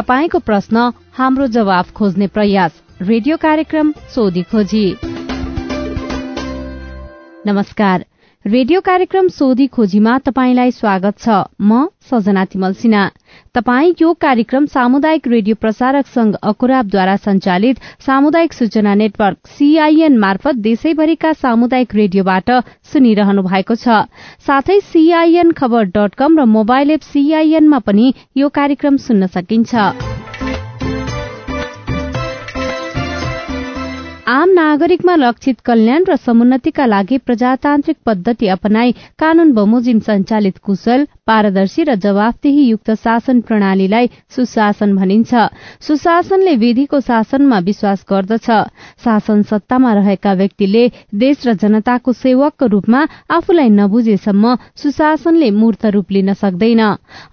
तपाईँको प्रश्न हाम्रो जवाफ खोज्ने प्रयास। रेडियो कार्यक्रम सोधी खोजी। नमस्कार रेडियो कार्यक्रम सोधी खोजीमा तपाईंलाई स्वागत छ। म सजना तिमल सिन्हा। तपाई यो कार्यक्रम सामुदायिक रेडियो प्रसारक संघ अकुराबद्वारा संचालित सामुदायिक सूचना नेटवर्क सीआईएन मार्फत देशैभरिका सामुदायिक रेडियोबाट सुनिरहनु भएको छ। साथै सीआईएन खबर डट कम र मोबाइल एप सीआईएनमा पनि यो कार्यक्रम सुन्न सकिन्छ। आम नागरिकमा लक्षित कल्याण र समुन्नतिका लागि प्रजातान्त्रिक पद्धति अपनाई कानून बमोजिम संचालित कुशल पारदर्शी र जवाफदेही युक्त शासन प्रणालीलाई सुशासन भनिन्छ। सुशासनले विधिको शासनमा विश्वास गर्दछ। शासन सत्तामा रहेका व्यक्तिले देश र जनताको सेवकको रूपमा आफूलाई नबुझेसम्म सुशासनले मूर्त रूप लिन सक्दैन।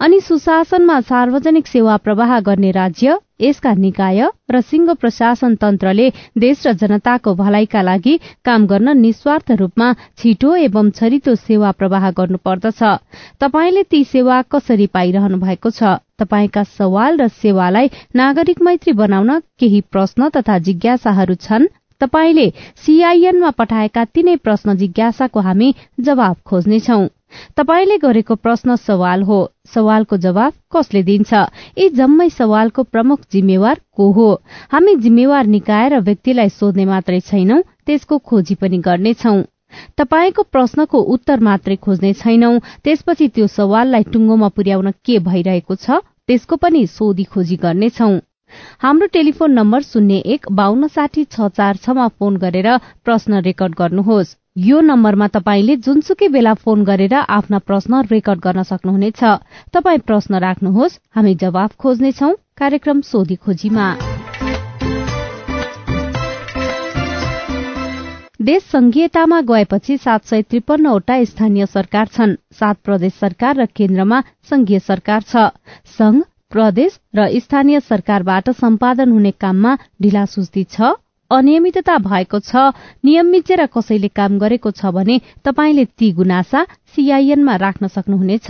अनि सुशासनमा सार्वजनिक सेवा प्रवाह गर्ने राज्य यसका निकाय र सिंह प्रशासन तन्त्रले देश र जनताको भलाइका लागि काम गर्न निस्वार्थ रूपमा छिटो एवं छरितो सेवा प्रवाह गर्नुपर्दछ। तपाईँले ती सेवा कसरी पाइरहनु भएको छ? तपाईँका सवाल र सेवालाई नागरिक मैत्री बनाउन केही प्रश्न तथा जिज्ञासाहरू छन्? तपाईँले सीआईएनमा पठाएका तीनै प्रश्न जिज्ञासाको हामी जवाब खोज्नेछौ। तपाईँले गरेको प्रश्न सवाल हो। सवालको जवाब कसले दिन्छ? यी जम्मै सवालको प्रमुख जिम्मेवार को हो? हामी जिम्मेवार निकाय र व्यक्तिलाई सोध्ने मात्रै छैनौं त्यसको खोजी पनि गर्नेछौ। तपाईँको प्रश्नको उत्तर मात्रै खोज्ने छैनौ त्यसपछि त्यो सवाललाई टुङ्गोमा पुर्याउन के भइरहेको छ त्यसको पनि सोधी खोजी गर्नेछौ। हाम्रो टेलिफोन नम्बर शून्य एक बान्न साठी छ चार छमा फोन गरेर प्रश्न रेकर्ड गर्नुहोस्। यो नम्बरमा तपाईँले जुनसुकै बेला फोन गरेर आफ्ना प्रश्न रेकर्ड गर्न सक्नुहुनेछ। तपाई प्रश्न राख्नुहोस् हामी जवाफ खोज्नेछौ कार्यक्रम सोधी खोजीमा। देश संघीयतामा गएपछि सात सय त्रिपन्नवटा स्थानीय सरकार छन्। सात प्रदेश सरकार र केन्द्रमा संघीय सरकार छ। संघ प्रदेश र स्थानीय सरकारबाट सम्पादन हुने काममा ढिलासुस्ती छ। अनियमितता भएको छ। नियम मिचेर कसैले काम गरेको छ भने तपाईँले ती गुनासा सीआईएनमा राख्न सक्नुहुनेछ।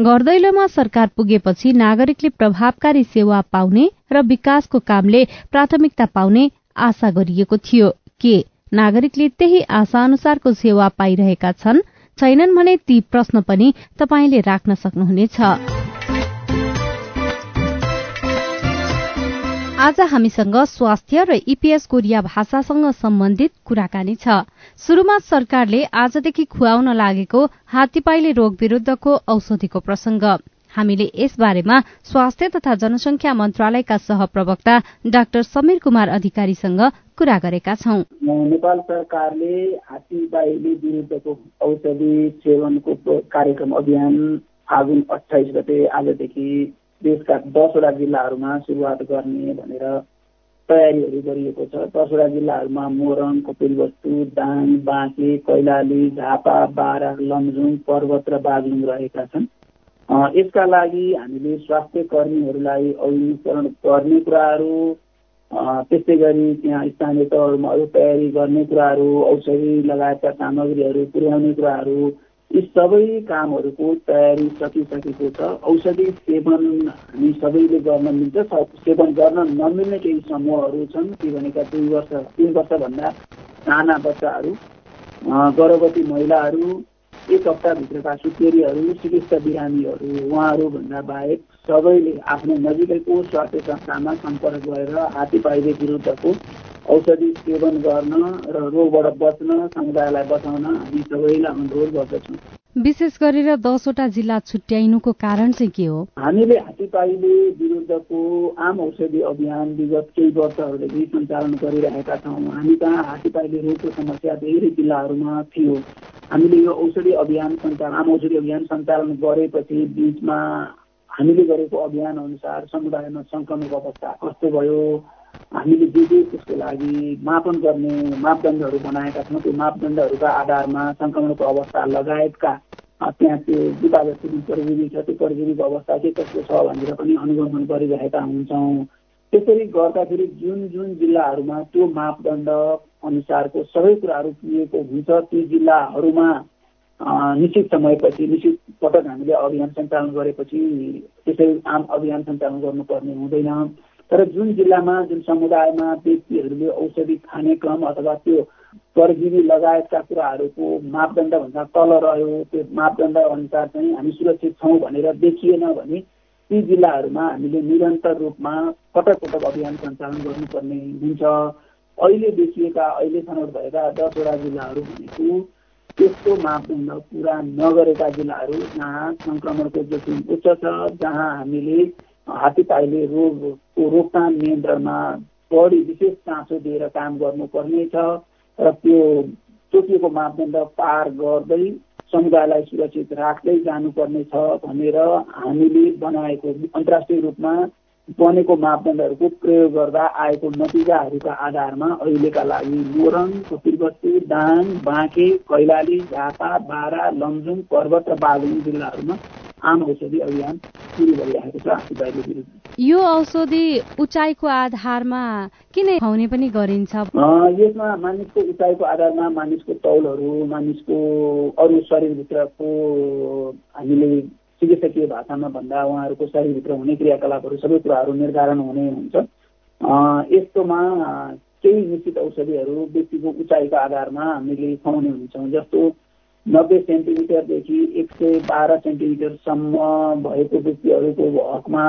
घरदैलोमा सरकार पुगेपछि नागरिकले प्रभावकारी सेवा पाउने र विकासको कामले प्राथमिकता पाउने आशा गरिएको थियो। के नागरिकले त्यही आशा अनुसारको सेवा पाइरहेका छन्? छैनन् भने ती प्रश्न पनि तपाईँले राख्न सक्नुहुनेछ। आज हामीसँग स्वास्थ्य र इपीएस कोरिया भाषासँग सम्बन्धित कुराकानी छ। शुरूमा सरकारले आजदेखि खुवाउन लागेको हात्तीपाइले रोग विरूद्धको औषधिको प्रसंग। हामीले यस बारेमा स्वास्थ्य तथा जनसंख्या मन्त्रालयका सहप्रवक्ता डाक्टर समीर कुमार अधिकारीसँग कुरा गरेका छौं। नेपाल सरकारले हात्तीपाइले विरूद्धको औषधि सेवनको कार्यक्रम अभियान फागुन अठाइस गते आजदेखि देशका दसवटा जिल्लाहरूमा सुरुवात गर्ने भनेर तयारीहरू गरिएको छ। दसवटा जिल्लाहरूमा मोरङ कपिलवस्तु दाङ बाँके कैलाली झापा बारा लमजुङ पर्वत र बागलुङ रहेका छन्। यसका लागि हामीले स्वास्थ्य कर्मीहरूलाई अभिमुखीकरण गर्ने कुराहरू त्यस्तै गरी त्यहाँ स्थानीय तहहरूमा अरू तयारी गर्ने कुराहरू औषधि लगायतका सामग्रीहरू पुर्याउने कुराहरू यी सबै कामहरूको तयारी सकिसकेको छ। औषधि सेवन हामी सबैले गर्न मिल्छ। सेवन गर्न नमिल्ने केही समूहहरू छन्। ती भनेका दुई वर्ष तिन वर्षभन्दा साना बच्चाहरू गर्भवती महिलाहरू एक हप्ताभित्रका सुतेरीहरू चिकित्सा बिरामीहरू उहाँहरूभन्दा बाहेक सबैले आफ्नो नजिकैको स्वास्थ्य संस्थामा सम्पर्क गरेर हात्तीपाइले विरुद्धको औषधि सेवन गर्न र रोगबाट बच्न समुदायलाई बचाउन हामी सबैलाई अनुरोध गर्दछौँ। विशेष गरेर दसवटा जिल्ला छुट्याइनुको कारण चाहिँ के हो? हामीले हात्तीपाइले विरुद्धको आम औषधि अभियान विगत केही वर्षहरूदेखि सञ्चालन गरिरहेका छौँ। हामी कहाँ हात्तीपाइले रोगको समस्या धेरै जिल्लाहरूमा थियो। हामीले यो औषधि अभियान सञ्चालन आम औषधि अभियान सञ्चालन गरेपछि बिचमा हामीले गरेको अभियान अनुसार समुदायमा सङ्क्रमणको अवस्था कस्तो भयो? हामीले जे जे त्यसको लागि मापन गर्ने मापदण्डहरू बनाएका छौँ त्यो मापदण्डहरूका आधारमा सङ्क्रमणको अवस्था लगायतका त्यहाँ त्यो विभागको जुन प्रविधि छ त्यो प्रविधिको अवस्था के कस्तो छ भनेर पनि अनुगमन गरिरहेका हुन्छौँ। त्यसरी गर्दाखेरि जुन जुन जिल्लाहरूमा त्यो मापदण्ड अनुसारको सबै कुराहरू पुगेको हुन्छ ती जिल्लाहरूमा निश्चित समयपछि निश्चित पटक हामीले अभियान सञ्चालन गरेपछि त्यसै आम अभियान सञ्चालन गर्नुपर्ने हुँदैन। तर जुन जिल्लामा जुन समुदायमा व्यक्तिहरूले औषधि खाने क्रम अथवा त्यो परजीवी लगायतका कुराहरूको मापदण्डभन्दा तल रह्यो त्यो मापदण्ड अनुसार चाहिँ हामी सुरक्षित छौँ भनेर देखिएन भने ती जिल्लाहरूमा हामीले निरन्तर रूपमा पटक पटक अभियान सञ्चालन गर्नुपर्ने हुन्छ। अहिले देखिएका अहिले छनौट भएका दसवटा जिल्लाहरू भनेको त्यस्तो मापदण्ड पुरा नगरेका जिल्लाहरू जहाँ सङ्क्रमणको जोखिम उच्च छ जहाँ हामीले हात्तीपाइले रोगको रोकथाम नियन्त्रणमा बढी विशेष चासो दिएर काम गर्नुपर्ने छ र त्यो तोकिएको मापदण्ड पार गर्दै समुदायलाई सुरक्षित राख्दै जानुपर्ने छ भनेर हामीले बनाएको अन्तर्राष्ट्रिय रूपमा बनेको मापदण्डहरूको प्रयोग गर्दा आएको नतिजाहरूका आधारमा अहिलेका लागि मोरङ कपिलवस्तु दाङ बाँके कैलाली झापा बारा लमजुङ पर्वत र बागलुङ जिल्लाहरूमा आम औषधि अभियान सुरु गरिरहेको छ। हात्तीबारीको विरुद्ध यो औषधि उचाइको आधारमा किन खुवाउने पनि गरिन्छ? यसमा मानिसको उचाइको आधारमा मानिसको तौलहरू मानिसको अरू शरीरभित्रको हामीले चिकित्सकीय भाषामा भन्दा उहाँहरूको शरीरभित्र हुने क्रियाकलापहरू सबै कुराहरू निर्धारण हुने हुन्छ। यस्तोमा केही निश्चित औषधिहरू व्यक्तिको उचाइको आधारमा हामीले खुवाउने हुन्छौँ जस्तो नब्बे सेन्टिमिटरदेखि एक सय बाह्र सेन्टिमिटरसम्म भएको व्यक्तिहरूको हकमा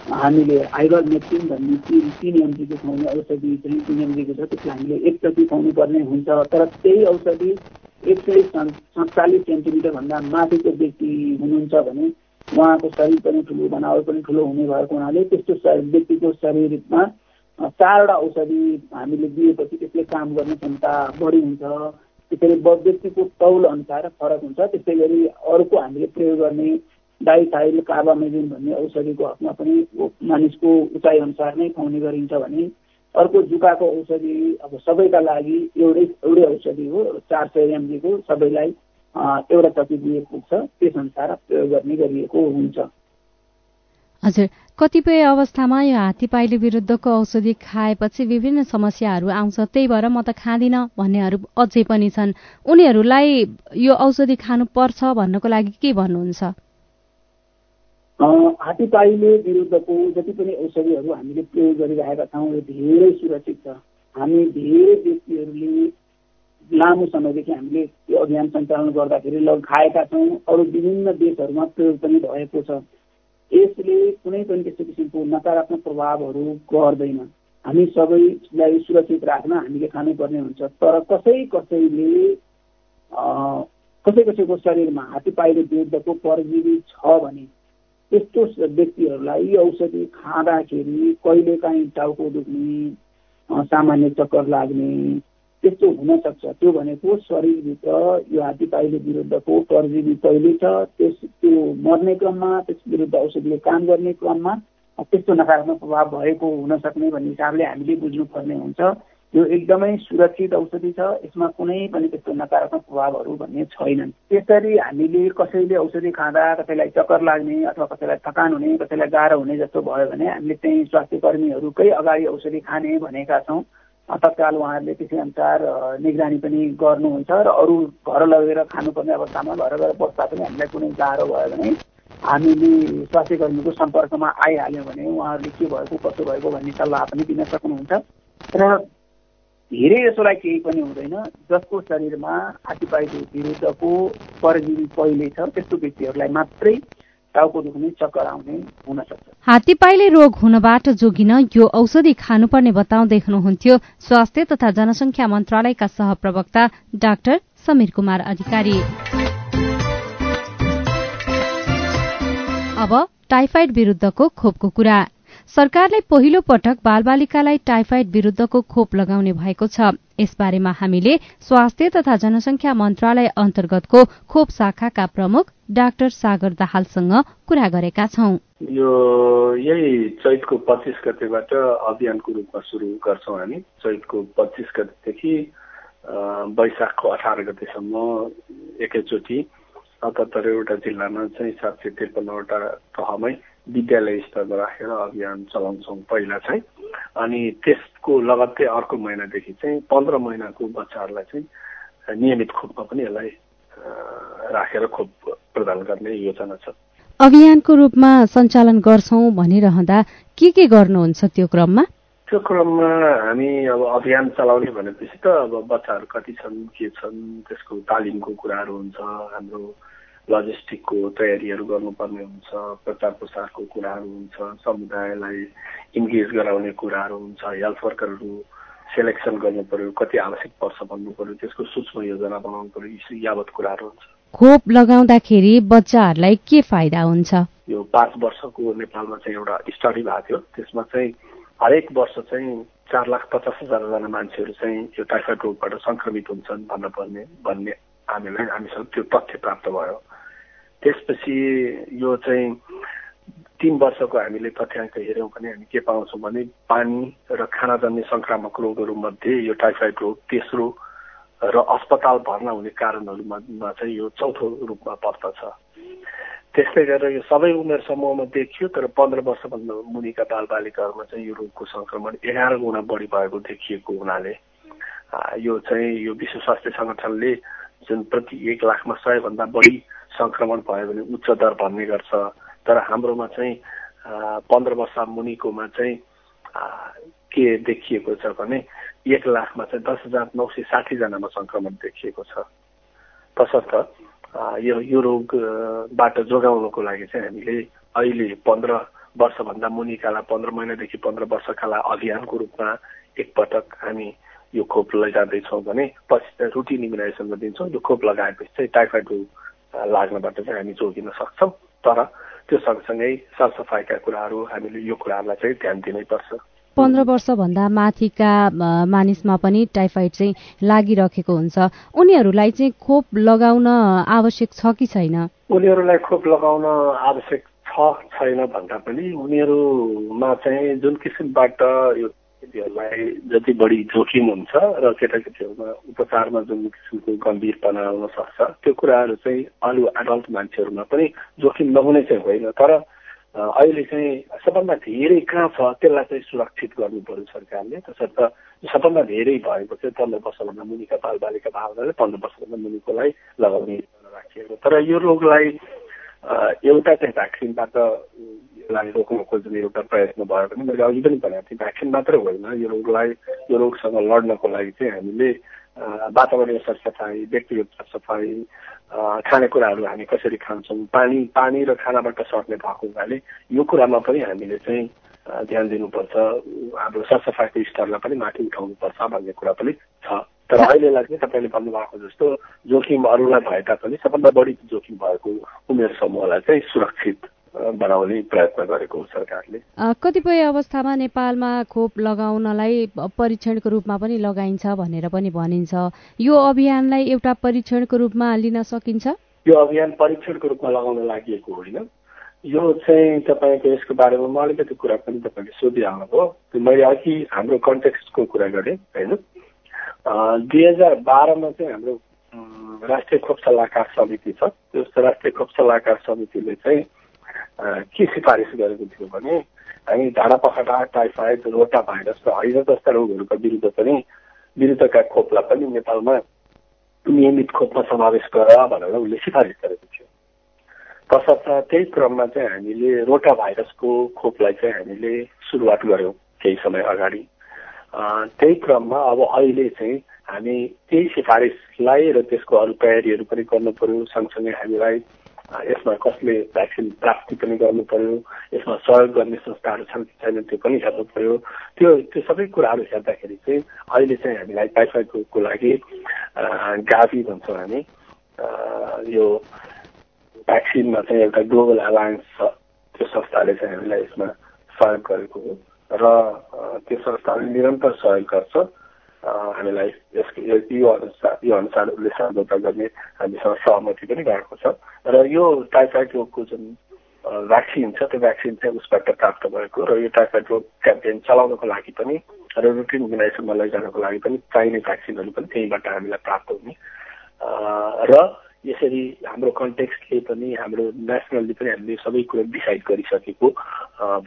हामीले हाइबर मेक्सिन भन्ने तिन तिन एमजीको खुवाउने औषधि चाहिँ तिन एमजीको छ त्यसलाई हामीले एकचोटि खुवाउनु पर्ने हुन्छ। तर त्यही औषधि एक सय सत्तालिस सेन्टिमिटरभन्दा माथिको व्यक्ति हुनुहुन्छ भने उहाँको शरीर पनि ठुलो बनावट पनि ठुलो हुने भएको हुनाले त्यस्तो व्यक्तिको शरीरमा चारवटा औषधि हामीले दिएपछि त्यसले काम गर्ने क्षमता बढी हुन्छ। त्यसरी व्यक्तिको तौल अनुसार फरक हुन्छ। त्यस्तै गरी अर्को हामीले प्रयोग गर्ने डाइथाइल कार्बामेजिन भन्ने औषधिको हकमा पनि मानिसको उचाइ अनुसार नै खुवाउने गरिन्छ भने अर्को जुकाको औषधि अब सबैका लागि एउटै एउटै औषधि हो। चार सय एमजीको सबैलाई एउटा चटी दिए पुग्छ त्यस अनुसार प्रयोग गर्ने गरिएको हुन्छ। हजुर कतिपय अवस्थामा यो हात्तीपाइले विरुद्धको औषधि खाएपछि विभिन्न समस्याहरू आउँछ त्यही भएर म त खाँदिनँ भन्नेहरू अझै पनि छन्। उनीहरूलाई यो औषधि खानुपर्छ भन्नको लागि के भन्नुहुन्छ? हात्तीपाईले विरुद्धको जति पनि औषधिहरू हामीले प्रयोग गरिरहेका छौँ यो धेरै सुरक्षित छ। हामी धेरै व्यक्तिहरूले लामो समयदेखि हामीले यो अभियान सञ्चालन गर्दाखेरि खाएका छौँ। अरू विभिन्न देशहरूमा प्रयोग पनि भएको छ। यसले कुनै पनि त्यस्तो किसिमको नकारात्मक प्रभावहरू गर्दैन। हामी सबैलाई सुरक्षित राख्न हामीले खानुपर्ने हुन्छ। तर कसै कसैले कसै कसैको शरीरमा हात्तीपाइले विरुद्धको परजीवी छ भने त्यस्तो व्यक्तिहरूलाई औषधि खाँदाखेरि कहिलेकाहीँ टाउको दुख्ने सामान्य चक्कर लाग्ने त्यस्तो हुनसक्छ। त्यो भनेको शरीरभित्र यो हात्तीपाइले विरुद्धको परजीवी पहिले छ त्यस त्यो मर्ने क्रममा त्यस विरुद्ध औषधिले काम गर्ने क्रममा त्यस्तो नकारात्मक प्रभाव भएको हुनसक्ने भन्ने हिसाबले हामीले बुझ्नुपर्ने हुन्छ। यो एकदमै सुरक्षित औषधि छ यसमा कुनै पनि त्यस्तो नकारात्मक प्रभावहरू भन्ने छैनन्। त्यसरी हामीले कसैले औषधि खाँदा कसैलाई चक्कर लाग्ने अथवा कसैलाई थकान हुने कसैलाई गाह्रो हुने जस्तो भयो भने हामीले चाहिँ स्वास्थ्य कर्मीहरूकै अगाडि औषधि खाने भनेका छौँ। तत्काल उहाँहरूले त्यसै अनुसार निगरानी पनि गर्नुहुन्छ र अरू घर लगेर खानुपर्ने अवस्थामा घर गएर बस्दा पनि हामीलाई कुनै गाह्रो भयो भने हामीले स्वास्थ्य कर्मीको सम्पर्कमा आइहाल्यौँ भने उहाँहरूले के भएको कसो भएको भन्ने सल्लाह पनि दिन सक्नुहुन्छ। र धेरै जसोलाई केही पनि हुँदैन। जसको शरीरमा हात्तीपाइको विरुद्धको परजीवी पहिले छ त्यस्तो व्यक्तिहरूलाई मात्रै टाउको दुख्ने चक्कर आउने हुन सक्छ हात्तीपाइले रोग हुनबाट जोगिन यो औषधि खानुपर्ने बताउँदै हुनुहुन्थ्यो। स्वास्थ्य तथा जनसंख्या मन्त्रालयका सहप्रवक्ता डाक्टर समीर कुमार अधिकारी। अब टाइफाइड विरुद्धको खोपको कुरा। सरकारले पहिलो पटक बालबालिकालाई टाइफाइड विरूद्धको खोप लगाउने भएको छ। यसबारेमा हामीले स्वास्थ्य तथा जनसंख्या मन्त्रालय अन्तर्गतको खोप शाखाका प्रमुख डाक्टर सागर दाहालसँग कुरा गरेका छौं। यो यही चैतको पच्चिस गतेबाट अभियानको रूपमा सुरु गर्छौँ हामी। चैतको पच्चिस गतेदेखि वैशाखको अठार गतेसम्म एकैचोटि सतहत्तरवटा जिल्लामा चाहिँ सात सय त्रिपन्नवटा तहमै विद्यालय स्तरमा राखेर अभियान चलाउँछौँ पहिला चाहिँ। अनि त्यसको लगत्तै अर्को महिनादेखि चाहिँ पन्ध्र महिनाको बच्चाहरूलाई चाहिँ नियमित खोपमा पनि यसलाई राखेर खोप प्रदान गर्ने योजना छ। अभियानको रूपमा सञ्चालन गर्छौं भनिरहँदा के के गर्नुहुन्छ त्यो क्रममा? त्यो क्रममा हामी अब अभियान चलाउने भनेपछि त अब बच्चाहरू कति छन् के छन् त्यसको तालिमको कुराहरू हुन्छ हाम्रो लजिस्टिकको तयारीहरू गर्नुपर्ने हुन्छ प्रचार प्रसारको कुराहरू हुन्छ समुदायलाई इन्गेज गराउने कुराहरू हुन्छ हेल्थ वर्करहरू सेलेक्सन गर्नु पर्यो कति आवश्यक पर्छ भन्नु पर्यो त्यसको सूक्ष्म योजना बनाउनु पर्यो यी यावत कुराहरू हुन्छ खोप लगाउँदाखेरि बच्चाहरूलाई के फाइदा हुन्छ यो पाँच वर्षको नेपालमा चाहिँ एउटा स्टडी भएको थियो त्यसमा चाहिँ हरेक वर्ष चाहिँ चार लाख पचास हजारजना मान्छेहरू चाहिँ यो टाइफाइड रोगबाट सङ्क्रमित हुन्छन् भन्न पर्ने भन्ने हामीलाई हामीसँग त्यो तथ्य प्राप्त भयो त्यसपछि यो चाहिँ तिन वर्षको हामीले तथ्याङ्क हेऱ्यौँ भने हामी के पाउँछौँ भने पानी र खानाजन्य सङ्क्रामक रोगहरू मध्ये यो टाइफाइड रोग तेस्रो र अस्पताल भर्ना हुने कारणहरूमा चाहिँ यो चौथो रूपमा पर्दछ। त्यसले गर्दा यो सबै उमेर समूहमा देखियो तर पन्ध्र वर्षभन्दा मुनिका बालबालिकाहरूमा चाहिँ यो रोगको सङ्क्रमण एघार गुणा बढी भएको देखिएको हुनाले यो चाहिँ यो विश्व स्वास्थ्य सङ्गठनले जुन प्रति एक लाखमा सयभन्दा बढी सङ्क्रमण भयो भने उच्च दर भन्ने गर्छ। तर हाम्रोमा चाहिँ पन्ध्र वर्ष मुनिकोमा चाहिँ के देखिएको छ भने एक लाखमा चाहिँ दस हजार नौ सय साठीजनामा सङ्क्रमण देखिएको छ। तसर्थ यो यो रोगबाट जोगाउनको लागि चाहिँ हामीले अहिले पन्ध्र वर्षभन्दा मुनिकालाई पन्ध्र महिनादेखि पन्ध्र वर्षकालाई अभियानको रूपमा एकपटक हामी यो खोप लैजाँदैछौँ भने पछि रुटिन इम्युनाइजेसनमा दिन्छौँ यो खोप लगाएपछि चाहिँ टाइफाइड रोग लाग्नबाट चाहिँ हामी जोगिन सक्छौँ। तर त्यो सँगसँगै सरसफाइका कुराहरू हामीले यो कुराहरूलाई चाहिँ ध्यान दिनै पर्छ। पन्ध्र वर्षभन्दा माथिका मानिसमा पनि टाइफाइड चाहिँ लागिरहेको हुन्छ। उनीहरूलाई चाहिँ खोप लगाउन आवश्यक छ कि छैन? उनीहरूलाई खोप लगाउन आवश्यक छ छैन भन्दा पनि उनीहरूमा चाहिँ जुन किसिमबाट यो केटीहरूलाई जति बढी जोखिम हुन्छ र केटाकेटीहरूमा उपचारमा जुन किसिमको गम्भीरपना आउन सक्छ त्यो कुराहरू चाहिँ अरू एडल्ट मान्छेहरूमा पनि जोखिम नहुने चाहिँ होइन। तर अहिले चाहिँ सबभन्दा धेरै कहाँ छ त्यसलाई चाहिँ सुरक्षित गर्नु पर्यो सरकारले तसर्थ सबभन्दा धेरै भएको चाहिँ पन्ध्र वर्षभन्दा मुनिका बालबालिका भावनाले पन्ध्र वर्षभन्दा मुनिकोलाई लगाउने राखिएको। तर यो रोगलाई एउटा चाहिँ भ्याक्सिनबाट यसलाई रोक्न खोज्ने एउटा प्रयत्न भयो भने मैले अघि पनि भनेको थिएँ भ्याक्सिन मात्रै होइन यो रोगलाई यो रोगसँग लड्नको लागि चाहिँ हामीले वातावरणीय सरसफाइ व्यक्तिगत सरसफाइ खानेकुराहरू हामी कसरी खान्छौँ पानी पानी र खानाबाट सर्ने भएको हुनाले यो कुरामा पनि हामीले चाहिँ ध्यान दिनुपर्छ हाम्रो सरसफाइको स्तरलाई पनि माथि उठाउनुपर्छ भन्ने कुरा पनि छ तर अहिलेलाई चाहिँ तपाईँले भन्नुभएको जस्तो जोखिम अरूलाई भए तापनि सबभन्दा बढी जोखिम भएको उमेर समूहलाई चाहिँ सुरक्षित बनाउने प्रयत्न गरेको सरकारले। कतिपय अवस्थामा नेपालमा खोप लगाउनलाई परीक्षणको रूपमा पनि लगाइन्छ भनेर पनि भनिन्छ। यो अभियानलाई एउटा परीक्षणको रूपमा लिन सकिन्छ? यो अभियान परीक्षणको रूपमा लगाउन लागि होइन। यो चाहिँ तपाईँको यसको बारेमा म अलिकति कुरा पनि तपाईँले सोधिहाल्नुभयो। मैले अघि हाम्रो कन्टेक्स्टको कुरा गरेँ होइन? दुई हजार बाह्रमा चाहिँ हाम्रो राष्ट्रिय खोप सल्लाहकार समिति छ। त्यो राष्ट्रिय खोप सल्लाहकार समितिले चाहिँ के सिफारिस गरेको थियो भने हामी झाडा पखडा टाइफाइड रोटा भाइरस र हैजा जस्ता रोगहरूका विरुद्ध पनि विरुद्धका खोपलाई पनि नेपालमा नियमित खोपमा समावेश गर भनेर उसले सिफारिस गरेको थियो। तसर्थ त्यही क्रममा चाहिँ हामीले रोटा भाइरसको खोपलाई चाहिँ हामीले सुरुवात गऱ्यौँ केही समय अगाडि। त्यही क्रममा अब अहिले चाहिँ हामी त्यही सिफारिसलाई र त्यसको अरू तयारीहरू पनि गर्नु पर्यो सँगसँगै हामीलाई यसमा कसले भ्याक्सिन प्राप्ति पनि गर्नु पर्यो यसमा सहयोग गर्ने संस्थाहरू छन् कि छैनन् त्यो पनि हेर्नु पर्यो त्यो त्यो सबै कुराहरू हेर्दाखेरि चाहिँ अहिले चाहिँ हामीलाई टाइफाइडको लागि गाभी भन्छौँ हामी। यो भ्याक्सिनमा चाहिँ एउटा ग्लोबल एलायन्स छ। त्यो संस्थाले चाहिँ हामीलाई यसमा सहयोग गरेको हो। र त्यो संस्थाले निरन्तर सहयोग गर्छ। हामीलाई यसको यो अनुसार यो अनुसार उसले सम्झौता गर्ने हामीसँग सहमति पनि भएको छ। र यो टाइफाइड रोगको जुन भ्याक्सिन छ त्यो भ्याक्सिन चाहिँ उसबाट प्राप्त भएको र यो टाइफाइड रोग क्याम्पेन चलाउनको लागि पनि र रुटिन इम्युनाइजेसनमा लैजानको लागि पनि चाहिने भ्याक्सिनहरू पनि त्यहीँबाट हामीलाई प्राप्त हुने। र यसरी हाम्रो कन्टेक्स्टले पनि हाम्रो नेसनलले पनि हामीले सबै कुरो डिसाइड गरिसकेको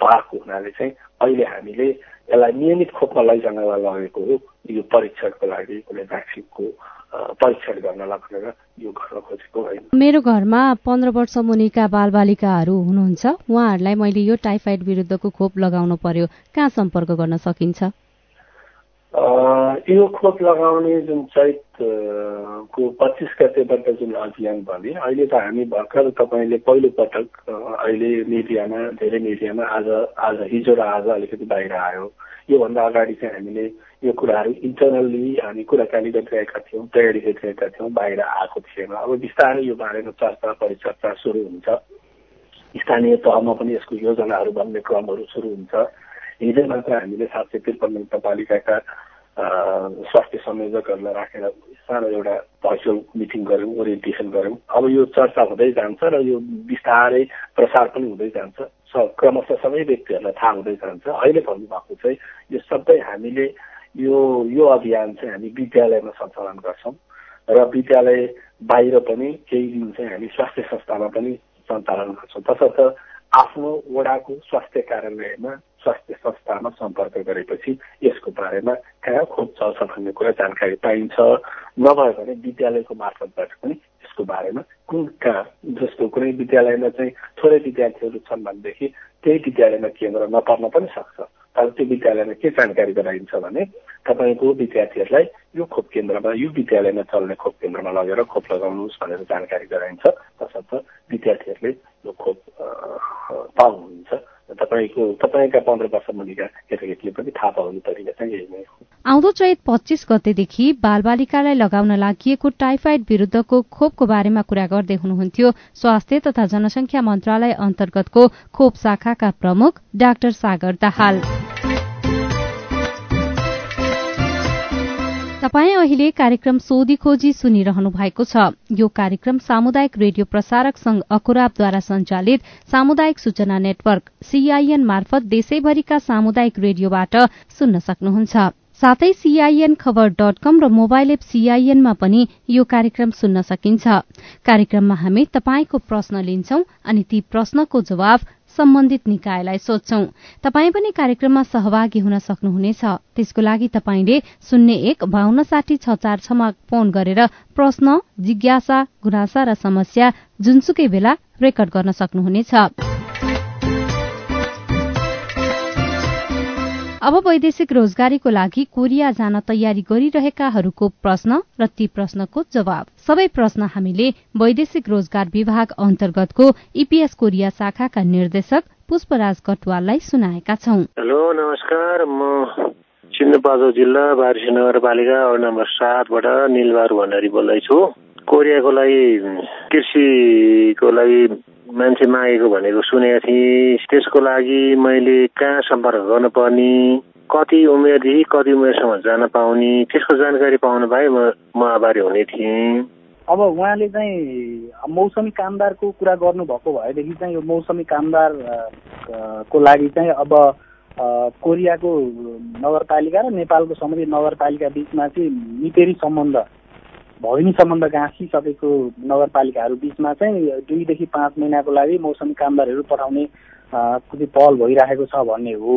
भएको हुनाले चाहिँ अहिले हामीले यसलाई नियमित खोपमा लैजानलाई लगेको हो। यो परीक्षणको लागि कुनै भ्याक्सिनको परीक्षण गर्न लगाएर यो गर्न खोजेको होइन। मेरो घरमा पन्ध्र वर्ष मुनिका बालबालिकाहरू हुनुहुन्छ। उहाँहरूलाई मैले यो टाइफाइड विरुद्धको खोप लगाउनु पर्यो। कहाँ सम्पर्क गर्न सकिन्छ? यो खोप लगाउने जुन चैतको पच्चिस गतेबाट जुन अभियान भने अहिले त हामी भर्खर तपाईँले पहिलो पटक अहिले मिडियामा धेरै मिडियामा आज आज हिजो र आज अलिकति बाहिर आयो योभन्दा अगाडि चाहिँ हामीले यो कुराहरू इन्टरनल्ली हामी कुराकानी गरिरहेका थियौँ तयारी गरिरहेका थियौँ बाहिर आएको थिएन अब बिस्तारै यो बारेमा चर्चा परिचर्चा सुरु हुन्छ स्थानीय तहमा पनि यसको योजनाहरू बन्ने क्रमहरू सुरु हुन्छ हिजो मात्र हामीले सात सय त्रिपन्न नगरपालिकाका स्वास्थ्य संयोजकहरूलाई राखेर सानो एउटा भर्चुअल मिटिङ गऱ्यौँ ओरिएन्टेसन गऱ्यौँ। अब यो चर्चा हुँदै जान्छ र यो बिस्तारै प्रसार पनि हुँदै जान्छ। क्रमशः सबै व्यक्तिहरूलाई थाहा हुँदै जान्छ। अहिले भन्नुभएको चाहिँ यो सबै हामीले यो यो अभियान चाहिँ हामी विद्यालयमा सञ्चालन गर्छौँ र विद्यालय बाहिर पनि केही दिन चाहिँ हामी स्वास्थ्य संस्थामा पनि सञ्चालन गर्छौँ। तसर्थ आफ्नो वडाको स्वास्थ्य कार्यालयमा स्वास्थ्य संस्थामा सम्पर्क गरेपछि यसको बारेमा कहाँ खोप चल्छ भन्ने कुरा जानकारी पाइन्छ नभए भने विद्यालयको मार्फतबाट पनि यसको बारेमा कुन कहाँ जस्तो कुनै विद्यालयमा चाहिँ थोरै विद्यार्थीहरू छन् भनेदेखि त्यही विद्यालयमा केन्द्र नपर्न पनि सक्छ। तर त्यो विद्यालयमा के जानकारी गराइन्छ भने तपाईँको विद्यार्थीहरूलाई यो खोप केन्द्रमा यो विद्यालयमा चल्ने खोप केन्द्रमा लगेर खोप लगाउनुहोस् भनेर जानकारी गराइन्छ। तसर्थ विद्यार्थीहरूले यो खोप पाउनुहुन्छ तपाईँको तपाईँका पन्ध्र वर्ष मुनिका केटाकेटीले पनि थाहा पाउने तरिका चाहिँ यही नै हो। आउँदो चैत पच्चिस गतेदेखि बालबालिकालाई लगाउन लागि टाइफाइड विरूद्धको खोपको बारेमा कुरा गर्दै हुनुहुन्थ्यो। स्वास्थ्य तथा जनसंख्या मन्त्रालय अन्तर्गतको खोप शाखाका प्रमुख डाक्टर सागर दाहाल। तपाई अहिले कार्यक्रम सोधी खोजी सुनिरहनु भएको छ। यो कार्यक्रम सामुदायिक रेडियो प्रसारक संघ अखुराबद्वारा संचालित सामुदायिक सूचना नेटवर्क सीआईएन मार्फत देशैभरिका सामुदायिक रेडियोबाट सुन्न सक्नुहुन्छ। साथै सीआईएन खबर डट कम र मोबाइल एप सीआईएनमा पनि यो कार्यक्रम सुन्न सकिन्छ। कार्यक्रममा हामी तपाईँको प्रश्न लिन्छौं अनि ती प्रश्नको जवाब सम्बन्धित निकायलाई सोध्छौ। तपाई पनि कार्यक्रममा सहभागी हुन सक्नुहुनेछ। त्यसको लागि तपाईँले शून्य एक बान्न साठी छ चार छमा फोन गरेर प्रश्न जिज्ञासा गुनासा र समस्या जुनसुकै बेला रेकर्ड गर्न सक्नुहुनेछ। अब वैदेशिक रोजगारीको लागि कोरिया जान तयारी गरिरहेकाहरूको प्रश्न र ती प्रश्नको जवाब। सबै प्रश्न हामीले वैदेशिक रोजगार विभाग अन्तर्गतको इपीएस कोरिया शाखाका निर्देशक पुष्पराज कटवाललाई सुनाएका छौं। हेलो नमस्कार। म सिन्धुपाल्चोक जिल्ला बारिसी नगरपालिका वार्ड नम्बर सातबाट निलबार भण्डारी बोल्दैछु। कोरियाको लागि कृषिको लागि मान्छे मागेको भनेको सुनेको थिएँ। त्यसको लागि मैले कहाँ सम्पर्क गर्नुपर्ने कति उमेरदेखि कति उमेरसम्म जान पाउने त्यसको जानकारी पाउनु भए म आभारी हुने थिएँ। अब उहाँले चाहिँ मौसमी कामदारको कुरा गर्नुभएको भएदेखि चाहिँ यो मौसमी कामदार को लागि चाहिँ अब कोरियाको नगरपालिका र नेपालको सम्बन्धित नगरपालिका बिचमा चाहिँ निपेरी सम्बन्ध भैनी सम्बन्ध गाँसिसकेको नगरपालिकाहरू बिचमा चाहिँ दुईदेखि पाँच महिनाको लागि मौसमी कामदारहरू पठाउने पहल भइरहेको छ भन्ने हो।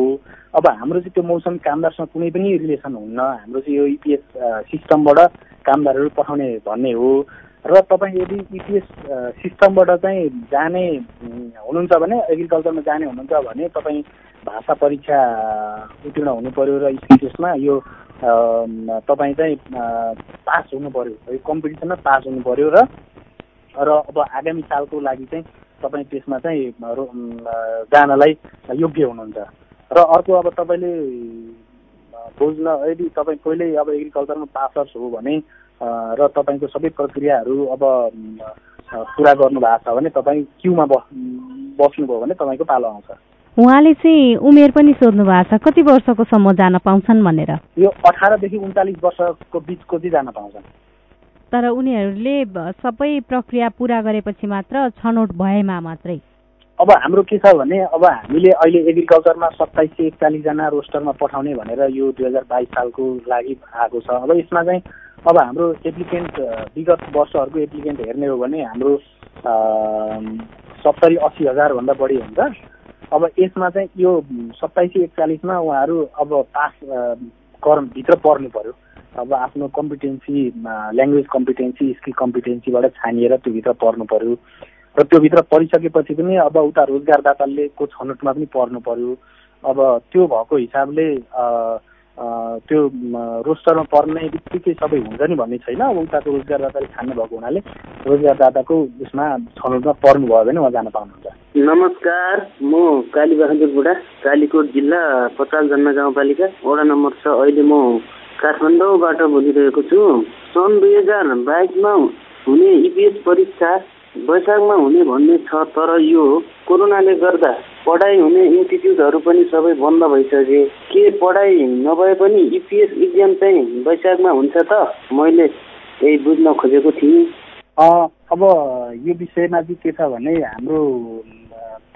अब हाम्रो चाहिँ त्यो मौसमी कामदारसँग कुनै पनि रिलेसन हुन्न। हाम्रो चाहिँ यो इपिएस सिस्टमबाट कामदारहरू पठाउने भन्ने हो। र तपाईँ यदि इपिएस सिस्टमबाट चाहिँ जाने हुनुहुन्छ भने एग्रिकल्चरमा जाने हुनुहुन्छ भने तपाईँ भाषा परीक्षा उत्तीर्ण हुनु पर्यो र टेस्टमा यो तपाईँ चाहिँ पास हुनु पर्यो है कम्पिटिसनमा पास हुनु पर्यो र र अब आगामी सालको लागि चाहिँ तपाईँ त्यसमा चाहिँ जानलाई योग्य हुनुहुन्छ। र अर्को अब तपाईँले बुझ्न यदि तपाईँ पहिल्यै अब एग्रिकल्चरमा पासर्स हो भने र तपाईँको सबै प्रक्रियाहरू अब पुरा गर्नु भएको छ भने तपाईँ क्युमा बस् बस्नुभयो भने तपाईँको पालो आउँछ। उहाँले चाहिँ उमेर पनि सोध्नु भएको छ कति वर्षको सम्म जान पाउँछन् भनेर? यो अठारदेखि उन्चालिस वर्षको बिचको चाहिँ जान पाउँछन्। तर उनीहरूले सबै प्रक्रिया पुरा गरेपछि मात्र छनौट भएमा मात्रै। अब हाम्रो के छ भने अब हामीले अहिले एग्रिकल्चरमा सत्ताइस सय एकचालिसजना रोस्टरमा पठाउने भनेर यो दुई हजार बाइस सालको लागि आएको छ। अब यसमा चाहिँ अब हाम्रो एप्लिकेन्ट विगत वर्षहरूको एप्लिकेन्ट हेर्ने हो भने हाम्रो सत्तरी अस्सी हजारभन्दा बढी हुन्छ। अब यसमा चाहिँ यो सत्ताइस सय एकचालिसमा उहाँहरू अब पास भित्र पर्नु पर्यो। अब आफ्नो कम्पिटेन्सी ल्याङ्ग्वेज कम्पिटेन्सी स्किल कम्पिटेन्सीबाट छानिएर त्योभित्र पर्नु पर्यो। र त्योभित्र परिसकेपछि पनि अब उता रोजगारदाताले को छनौटमा पनि पर्नु पर्यो। अब त्यो भएको हिसाबले त्यो रोस्टरमा पर्ने बित्तिकै सबै हुन्छ नि भन्ने छैन। अब उताको रोजगारदाताले छान्ने भएको हुनाले रोजगारदाताको उसमा छनौटमा पर्नुभयो भने उहाँ जान पाउनुहुन्छ। नमस्कार म काली बहादुर बुढा कालीकोट जिल्ला पचास जन्म गाउँपालिका वडा नम्बर छ। अहिले म काठमाडौँबाट बोलिरहेको छु। सन् दुई हजार बाइसमा हुने इपिएस परीक्षा वैशाखमा हुने भन्ने छ तर यो कोरोनाले गर्दा पढाइ हुने इन्स्टिट्युटहरू पनि सबै बन्द भइसके। के पढाइ नभए पनि इपिएस इक्जाम चाहिँ वैशाखमा हुन्छ त? मैले यही बुझ्न खोजेको थिएँ। अब यो विषयमा चाहिँ के छ भने हाम्रो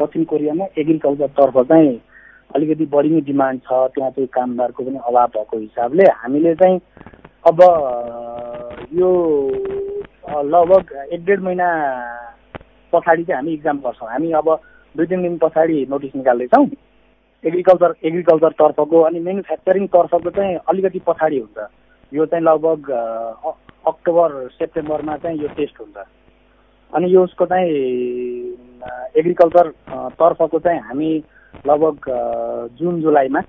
दक्षिण कोरियामा एग्रिकल्चरतर्फ चाहिँ अलिकति बढी नै डिमान्ड छ। त्यहाँ चाहिँ कामदारको पनि अभाव भएको हिसाबले हामीले चाहिँ अब यो लगभग एक डेढ महिना पछाडि चाहिँ हामी इक्जाम गर्छौँ। हामी अब दुई तिन दिन पछाडि नोटिस निकाल्दैछौँ। एग्रिकल्चर एग्रिकल्चरतर्फको अनि म्यानुफ्याक्चरिङतर्फको चाहिँ अलिकति पछाडि हुन्छ। यो चाहिँ लगभग अक्टोबर सेप्टेम्बरमा चाहिँ यो टेस्ट हुन्छ। अनि यो उसको चाहिँ एग्रिकल्चर तर्फको चाहिँ हामी लगभग जुन जुलाईमा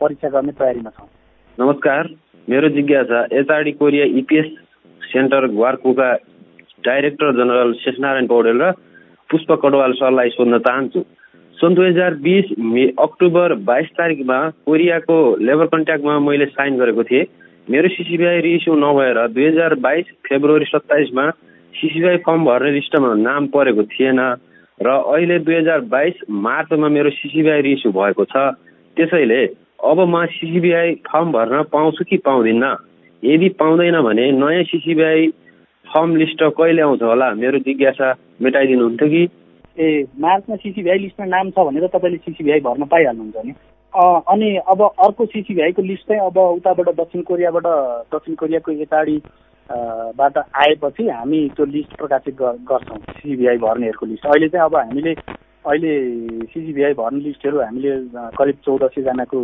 परीक्षा गर्ने तयारीमा छौँ। नमस्कार मेरो जिज्ञासा एचआरडी कोरिया इपिएस सेन्टर ग्वारकुका डाइरेक्टर जनरल शेषनारायण पौडेल र पुष्प कटवाल सरलाई सोध्न चाहन्छु। सन् दुई हजार बिस अक्टोबर बाइस तारिकमा कोरियाको लेबर कन्ट्याक्टमा मैले साइन गरेको थिएँ। मेरो सिसिबिआई रिइस्यु नभएर दुई हजार बाइस फेब्रुअरी सत्ताइसमा सिसिबिआई फर्म भर्ने लिस्टमा नाम परेको थिएन र अहिले दुई हजार बाइस मार्चमा मेरो सिसिबिआई रिइस्यु भएको छ। त्यसैले अब म सिसिबिआई फर्म भर्न पाउँछु कि पाउँदिनँ? यदि पाउँदैन भने नयाँ सिसिबिआई फर्म लिस्ट कहिले आउँछ होला? मेरो जिज्ञासा मेटाइदिनुहुन्थ्यो कि? ए मार्चमा सिसिबिआई लिस्टमा नाम छ भने त तपाईँले सिसिबिआई भर्न पाइहाल्नुहुन्छ नि। अनि अब अर्को सिसिबिआईको लिस्ट चाहिँ अब उताबाट दक्षिण कोरियाबाट दक्षिण कोरियाको यताडि बाट आएपछि हामी त्यो लिस्ट प्रकाशित गर्छौँ सिसिबिआई भर्नेहरूको लिस्ट। अहिले चाहिँ अब हामीले अहिले सिसिबिआई भर्ने लिस्टहरू हामीले करिब चौध सयजनाको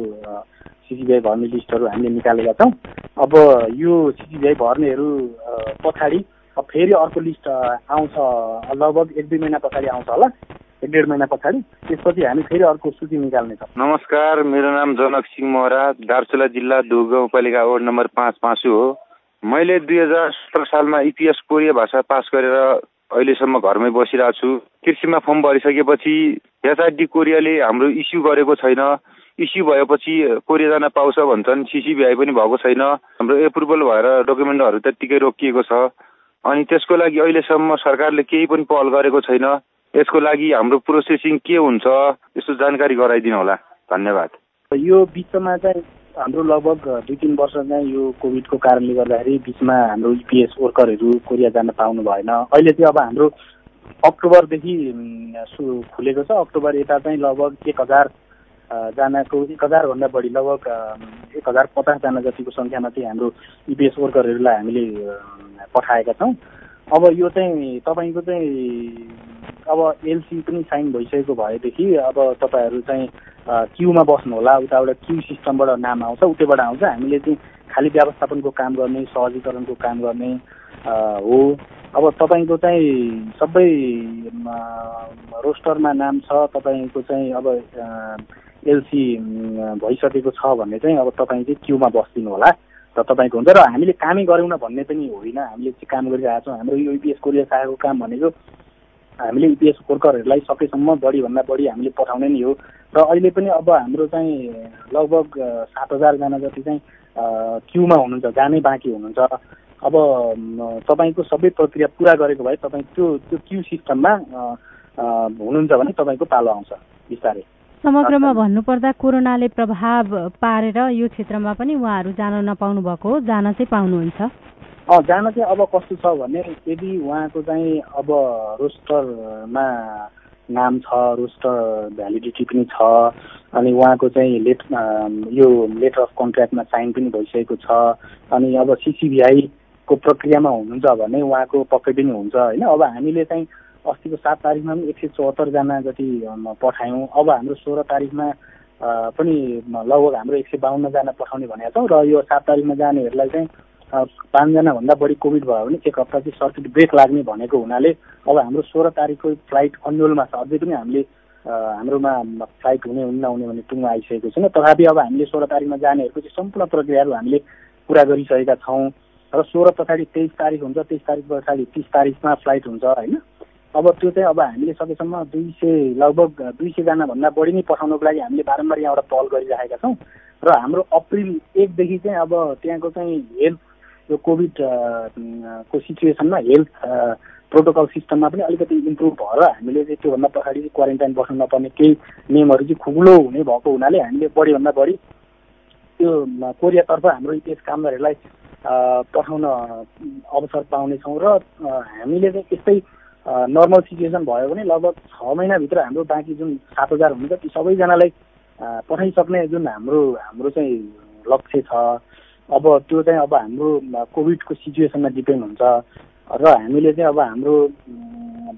सिसिबिआई भर्ने लिस्टहरू हामीले निकालेका छौँ। अब यो सिसिबिआई भर्नेहरू पछाडि फेरि अर्को लिस्ट आउँछ लगभग एक दुई महिना पछाडि आउँछ होला। एक डेढ महिना पछाडि। त्यसपछि हामी फेरि अर्को सूची निकाल्नेछौँ। नमस्कार मेरो नाम जनक सिंह मोहरा दार्चुला जिल्ला दुह गाउँपालिका वार्ड नम्बर पाँच पाँचु हो। मैले दुई हजार सत्र सालमा इपिएस कोरिया भाषा पास गरेर अहिलेसम्म घरमै बसिरहेको छु। कृषिमा फर्म भरिसकेपछि एचआरडी कोरियाले हाम्रो इस्यु गरेको छैन। इस्यु भएपछि कोरिया जान पाउँछ भन्छन्। सिसिबिआई पनि भएको छैन। हाम्रो एप्रुभल भएर डकुमेन्टहरू त्यत्तिकै रोकिएको छ। अनि त्यसको लागि अहिलेसम्म सरकारले केही पनि पहल गरेको छैन। यसको लागि हाम्रो प्रोसेसिङ के हुन्छ यसो जानकारी गराइदिनु होला। धन्यवाद। यो बिचमा चाहिँ हाम्रो लगभग दुई तिन वर्ष चाहिँ यो कोभिडको कारणले गर्दाखेरि बिचमा हाम्रो इपिएस वर्करहरू कोरिया जान पाउनु भएन। अहिले चाहिँ अब हाम्रो अक्टोबरदेखि खुलेको छ। अक्टोबर यता चाहिँ लगभग एक हजार जनाको एक हजारभन्दा बढी लगभग एक हजार पचासजना जतिको सङ्ख्यामा चाहिँ हाम्रो इपिएस वर्करहरूलाई हामीले पठाएका छौँ। अब यो चाहिँ तपाईँको चाहिँ अब एलसी पनि साइन भइसकेको भएदेखि अब तपाईँहरू चाहिँ क्युमा बस्नु होला उताबाट क्यु सिस्टमबाट नाम आउँछ उतैबाट आउँछ। हामीले चाहिँ खालि व्यवस्थापनको काम गर्ने सहजीकरणको काम गर्ने हो। अब तपाईँको चाहिँ सबै रोस्टरमा नाम छ। तपाईँको चाहिँ अब एलसी भइसकेको छ भने चाहिँ अब तपाईँ चाहिँ क्युमा बस्दिनु होला। र तपाईँको हुन्छ र हामीले कामै गरौँ भन्ने पनि होइन। हामीले चाहिँ काम गरिरहेको छौँ। हाम्रो यो युपिएस कोरिया शाखाको काम भनेको हामीले युपिएस वर्करहरूलाई सकेसम्म बढीभन्दा बढी हामीले पठाउने नै हो। र अहिले पनि अब हाम्रो चाहिँ लगभग सात हजारजना जति चाहिँ क्युमा हुनुहुन्छ जानै बाँकी हुनुहुन्छ। अब तपाईँको सबै प्रक्रिया पुरा गरेको भए तपाईँ त्यो त्यो क्यु सिस्टममा हुनुहुन्छ भने तपाईँको पालो आउँछ। बिस्तारै। समग्रमा भन्नुपर्दा कोरोनाले प्रभाव पारेर यो क्षेत्रमा पनि उहाँहरू जान नपाउनु भएको हो जान चाहिँ पाउनुहुन्छ। अँ जान चाहिँ अब कस्तो छ भने यदि उहाँको चाहिँ अब रोस्टरमा नाम छ रोस्टर भ्यालिडिटी पनि छ अनि उहाँको चाहिँ लेट यो लेटर अफ कन्ट्र्याक्टमा साइन पनि भइसकेको छ अनि अब सिसिबिआईको प्रक्रियामा हुनुहुन्छ भने उहाँको पक्कै पनि हुन्छ होइन? अब हामीले चाहिँ अस्तिको सात तारिकमा पनि एक सय चौहत्तरजना जति पठायौँ। अब हाम्रो सोह्र तारिकमा पनि लगभग हाम्रो एक सय बाहन्नजना पठाउने भनेका छौँ। र यो सात तारिकमा जानेहरूलाई चाहिँ पाँचजना भन्दा बढी कोभिड भयो भने एक हप्ता चाहिँ सर्किट ब्रेक लाग्ने भनेको हुनाले अब हाम्रो सोह्र तारिकको फ्लाइट अन्यलमा छ। अझै पनि हामीले हाम्रोमा फ्लाइट हुने हुन्न नहुने भन्ने टुङ्गो आइसकेको छैन। तथापि अब हामीले सोह्र तारिकमा जानेहरूको चाहिँ सम्पूर्ण प्रक्रियाहरू हामीले पुरा गरिसकेका छौँ। र सोह्र पछाडि तेइस तारिक हुन्छ। तेइस तारिक पछाडि तिस तारिकमा फ्लाइट हुन्छ होइन? अब त्यो चाहिँ अब हामीले सकेसम्म दुई सय लगभग दुई सयजनाभन्दा बढी नै पठाउनको लागि हामीले बारम्बार यहाँबाट पहल गरिरहेका छौँ। र हाम्रो अप्रिल एकदेखि चाहिँ अब त्यहाँको चाहिँ हेल्थ यो कोभिड को सिचुएसनमा हेल्थ प्रोटोकल सिस्टममा पनि अलिकति इम्प्रुभ भएर हामीले चाहिँ त्योभन्दा पछाडि चाहिँ क्वारेन्टाइन बस्नु नपर्ने केही नियमहरू चाहिँ खुकुलो हुने भएको हुनाले हामीले बढीभन्दा बढी त्यो कोरियातर्फ हाम्रो इपिएस कामदारहरूलाई पठाउन अवसर पाउनेछौँ र हामीले चाहिँ यस्तै नर्मल सिचुएसन भयो भने लगभग छ महिनाभित्र हाम्रो बाँकी जुन सात हजार हुन्छ ती सबैजनालाई पठाइसक्ने जुन हाम्रो हाम्रो चाहिँ लक्ष्य छ। अब त्यो चाहिँ अब हाम्रो कोभिडको सिचुएसनमा डिपेन्ड हुन्छ। र हामीले चाहिँ अब हाम्रो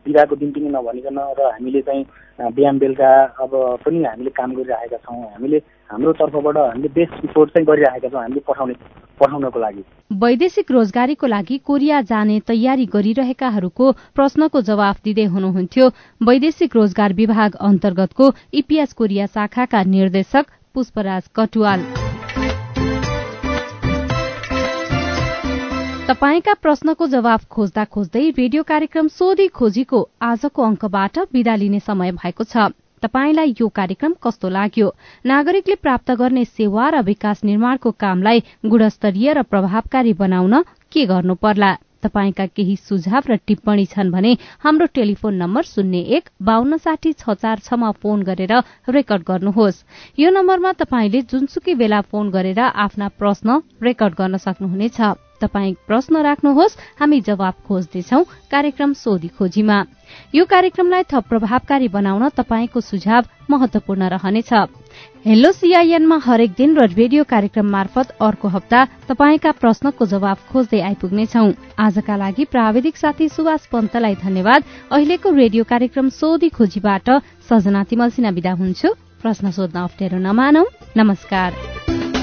बिदाको दिन पनि नभनिकन र हामीले चाहिँ बिहान बेलुका अब पनि हामीले काम गरिरहेका छौँ। हामीले हाम्रो तर्फबाट हामीले बेस्ट रिपोर्ट चाहिँ गरिरहेका छौँ। हामीले पठाउने पठाउनको लागि। वैदेशिक रोजगारीको लागि कोरिया जाने तयारी गरिरहेकाहरूको प्रश्नको जवाफ दिँदै हुनुहुन्थ्यो। वैदेशिक रोजगार विभाग अन्तर्गतको इपिएस कोरिया शाखाका निर्देशक पुष्पराज कटुवाल। तपाईँका प्रश्नको जवाफ खोज्दा खोज्दै रेडियो कार्यक्रम सोधी खोजीको आजको अंकबाट विदा लिने समय भएको छ। तपाईँलाई यो कार्यक्रम कस्तो लाग्यो? नागरिकले प्राप्त गर्ने सेवा र विकास निर्माणको कामलाई गुणस्तरीय र प्रभावकारी बनाउन के गर्नु पर्ला तपाईँका केही सुझाव र टिप्पणी छन् भने हाम्रो टेलिफोन नम्बर शून्य एक बान्न साठी छ चार छमा फोन गरेर रेकर्ड गर्नुहोस्। यो नम्बरमा तपाईँले जुनसुकै बेला फोन गरेर आफ्ना प्रश्न रेकर्ड गर्न सक्नुहुनेछ। तपाई प्रश्न राख्नुहोस् हामी जवाब खोज्दैछौ कार्यक्रम सोधी खोजीमा। यो कार्यक्रमलाई थप प्रभावकारी बनाउन तपाईँको सुझाव महत्वपूर्ण रहनेछ। हेलो सीआईएनमा हरेक दिन र रेडियो कार्यक्रम मार्फत अर्को हप्ता तपाईँका प्रश्नको जवाब खोज्दै आइपुग्नेछौ। आजका लागि प्राविधिक साथी सुभाष पन्तलाई धन्यवाद। अहिलेको रेडियो कार्यक्रम सोधी खोजीबाट सजना तिमल सिना विदा हुन्छु। प्रश्न सोध्न अप्ठ्यारो नमानौ। नमस्कार।